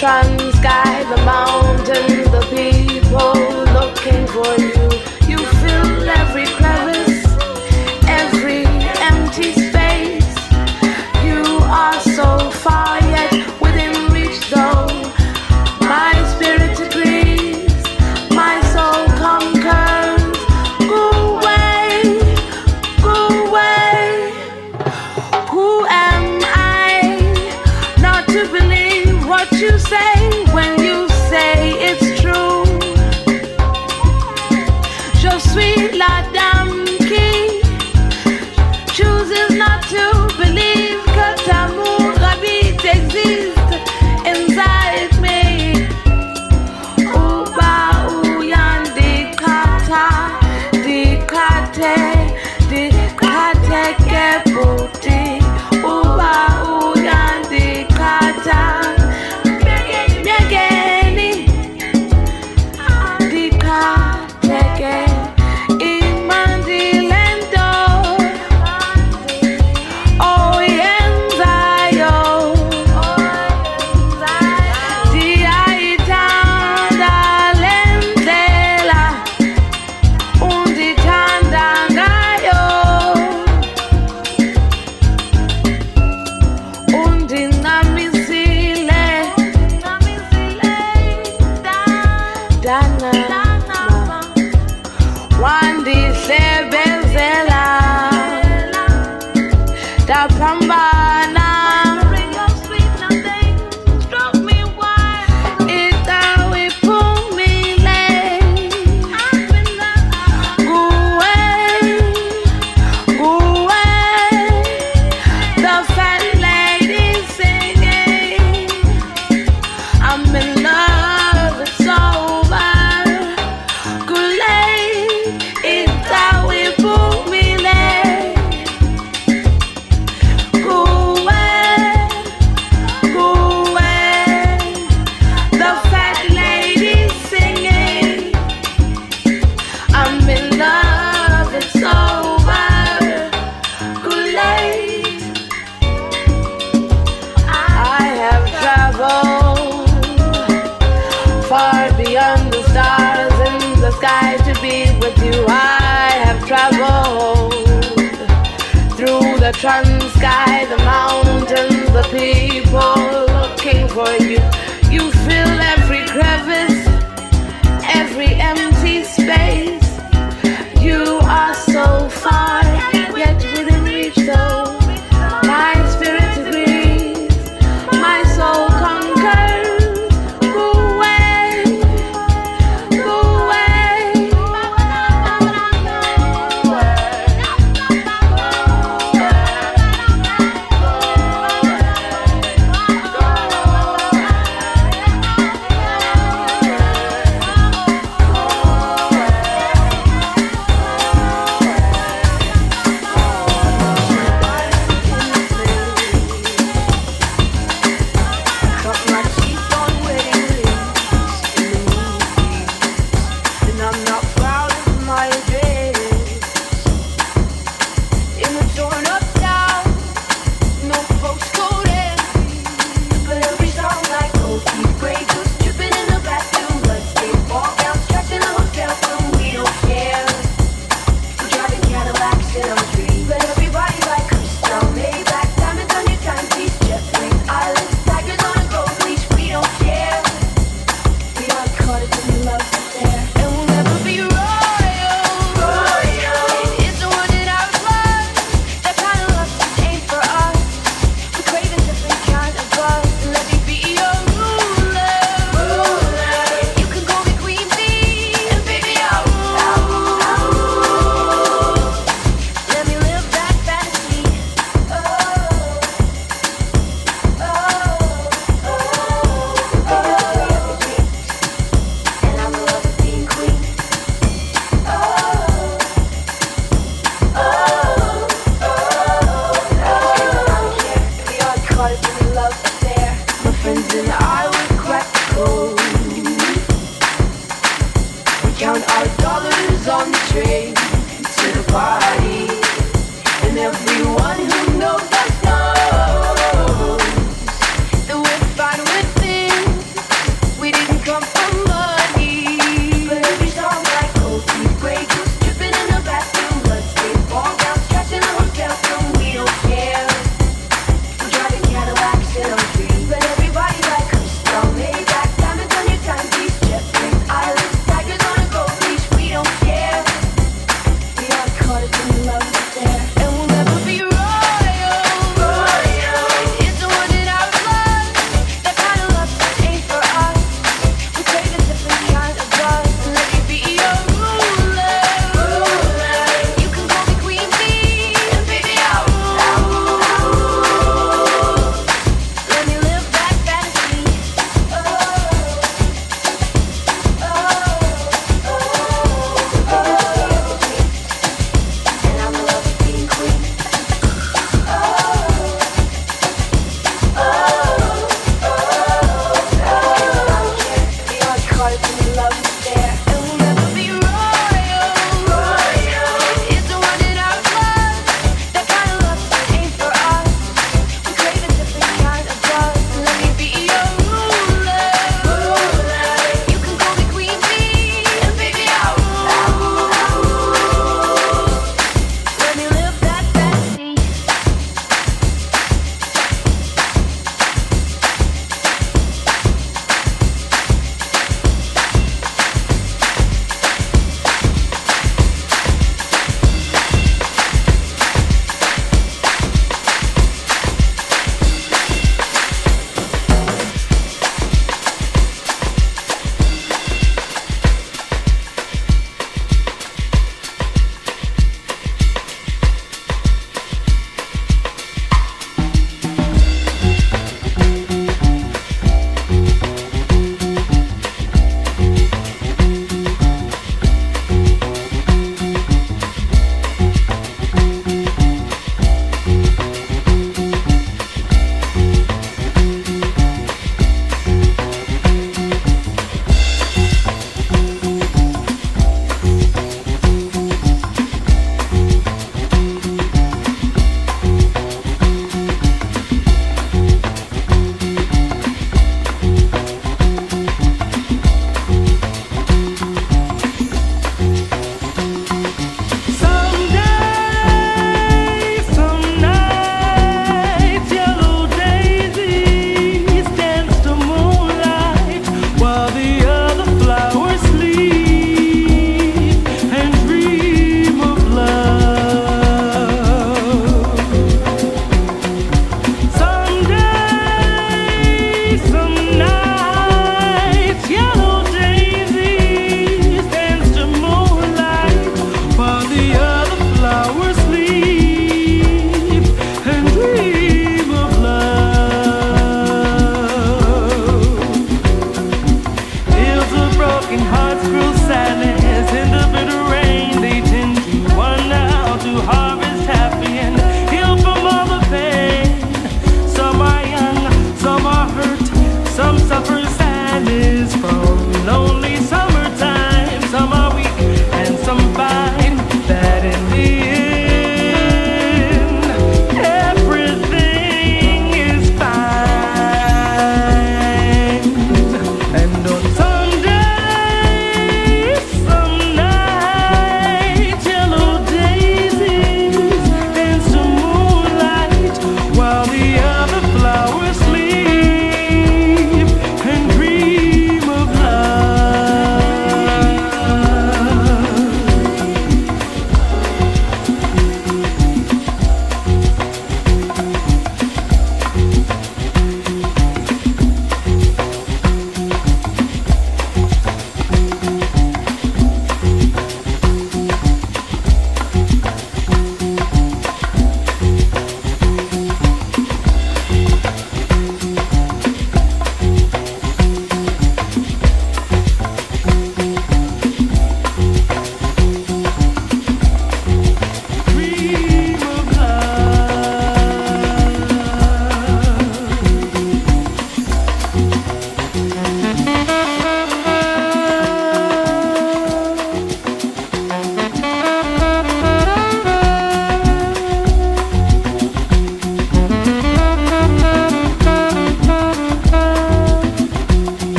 the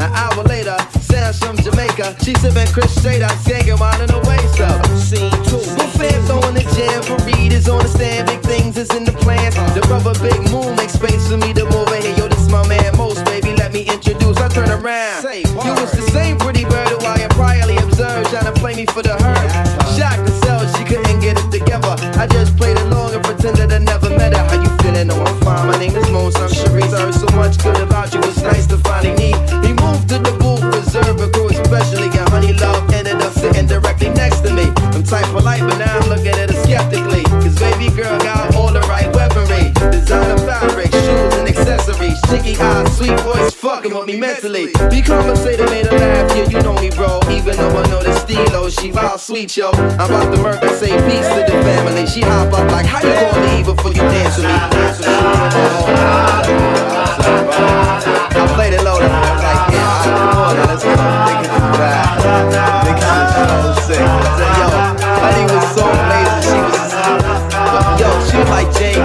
An hour later, sounds from Jamaica. She sipping Cris straight out, skanking wine in the waist up. Scene two. Buffet throwing the jam for readers on the stand. Big things is in the plans. The rubber big moon makes space for me to move in here. Yo, this my man Mos, baby. Let me introduce. I turn around. You was the same pretty bird who I had priorly observed. Trying to play me for the herd. Shocked to sell, she couldn't get it together. I just played along and pretended I never met her. How you feeling? Oh, I'm fine. My name is Mos. I'm Sharice. I heard so much good about you. It's nice misty eyes, sweet voice, fucking with me mentally. Be compensated, made her laugh, yeah, you know me, bro. Even though I know the steelo, she wild sweet, yo. I'm about to murder, say peace to the family. She hop up like, how you gonna leave before you dance with me? I played it low, I'm like, yeah, I can more now, let's go. Niggas is bad. Niggas is so sick. I said, yo, honey was so amazing, she was, yo, she like Jane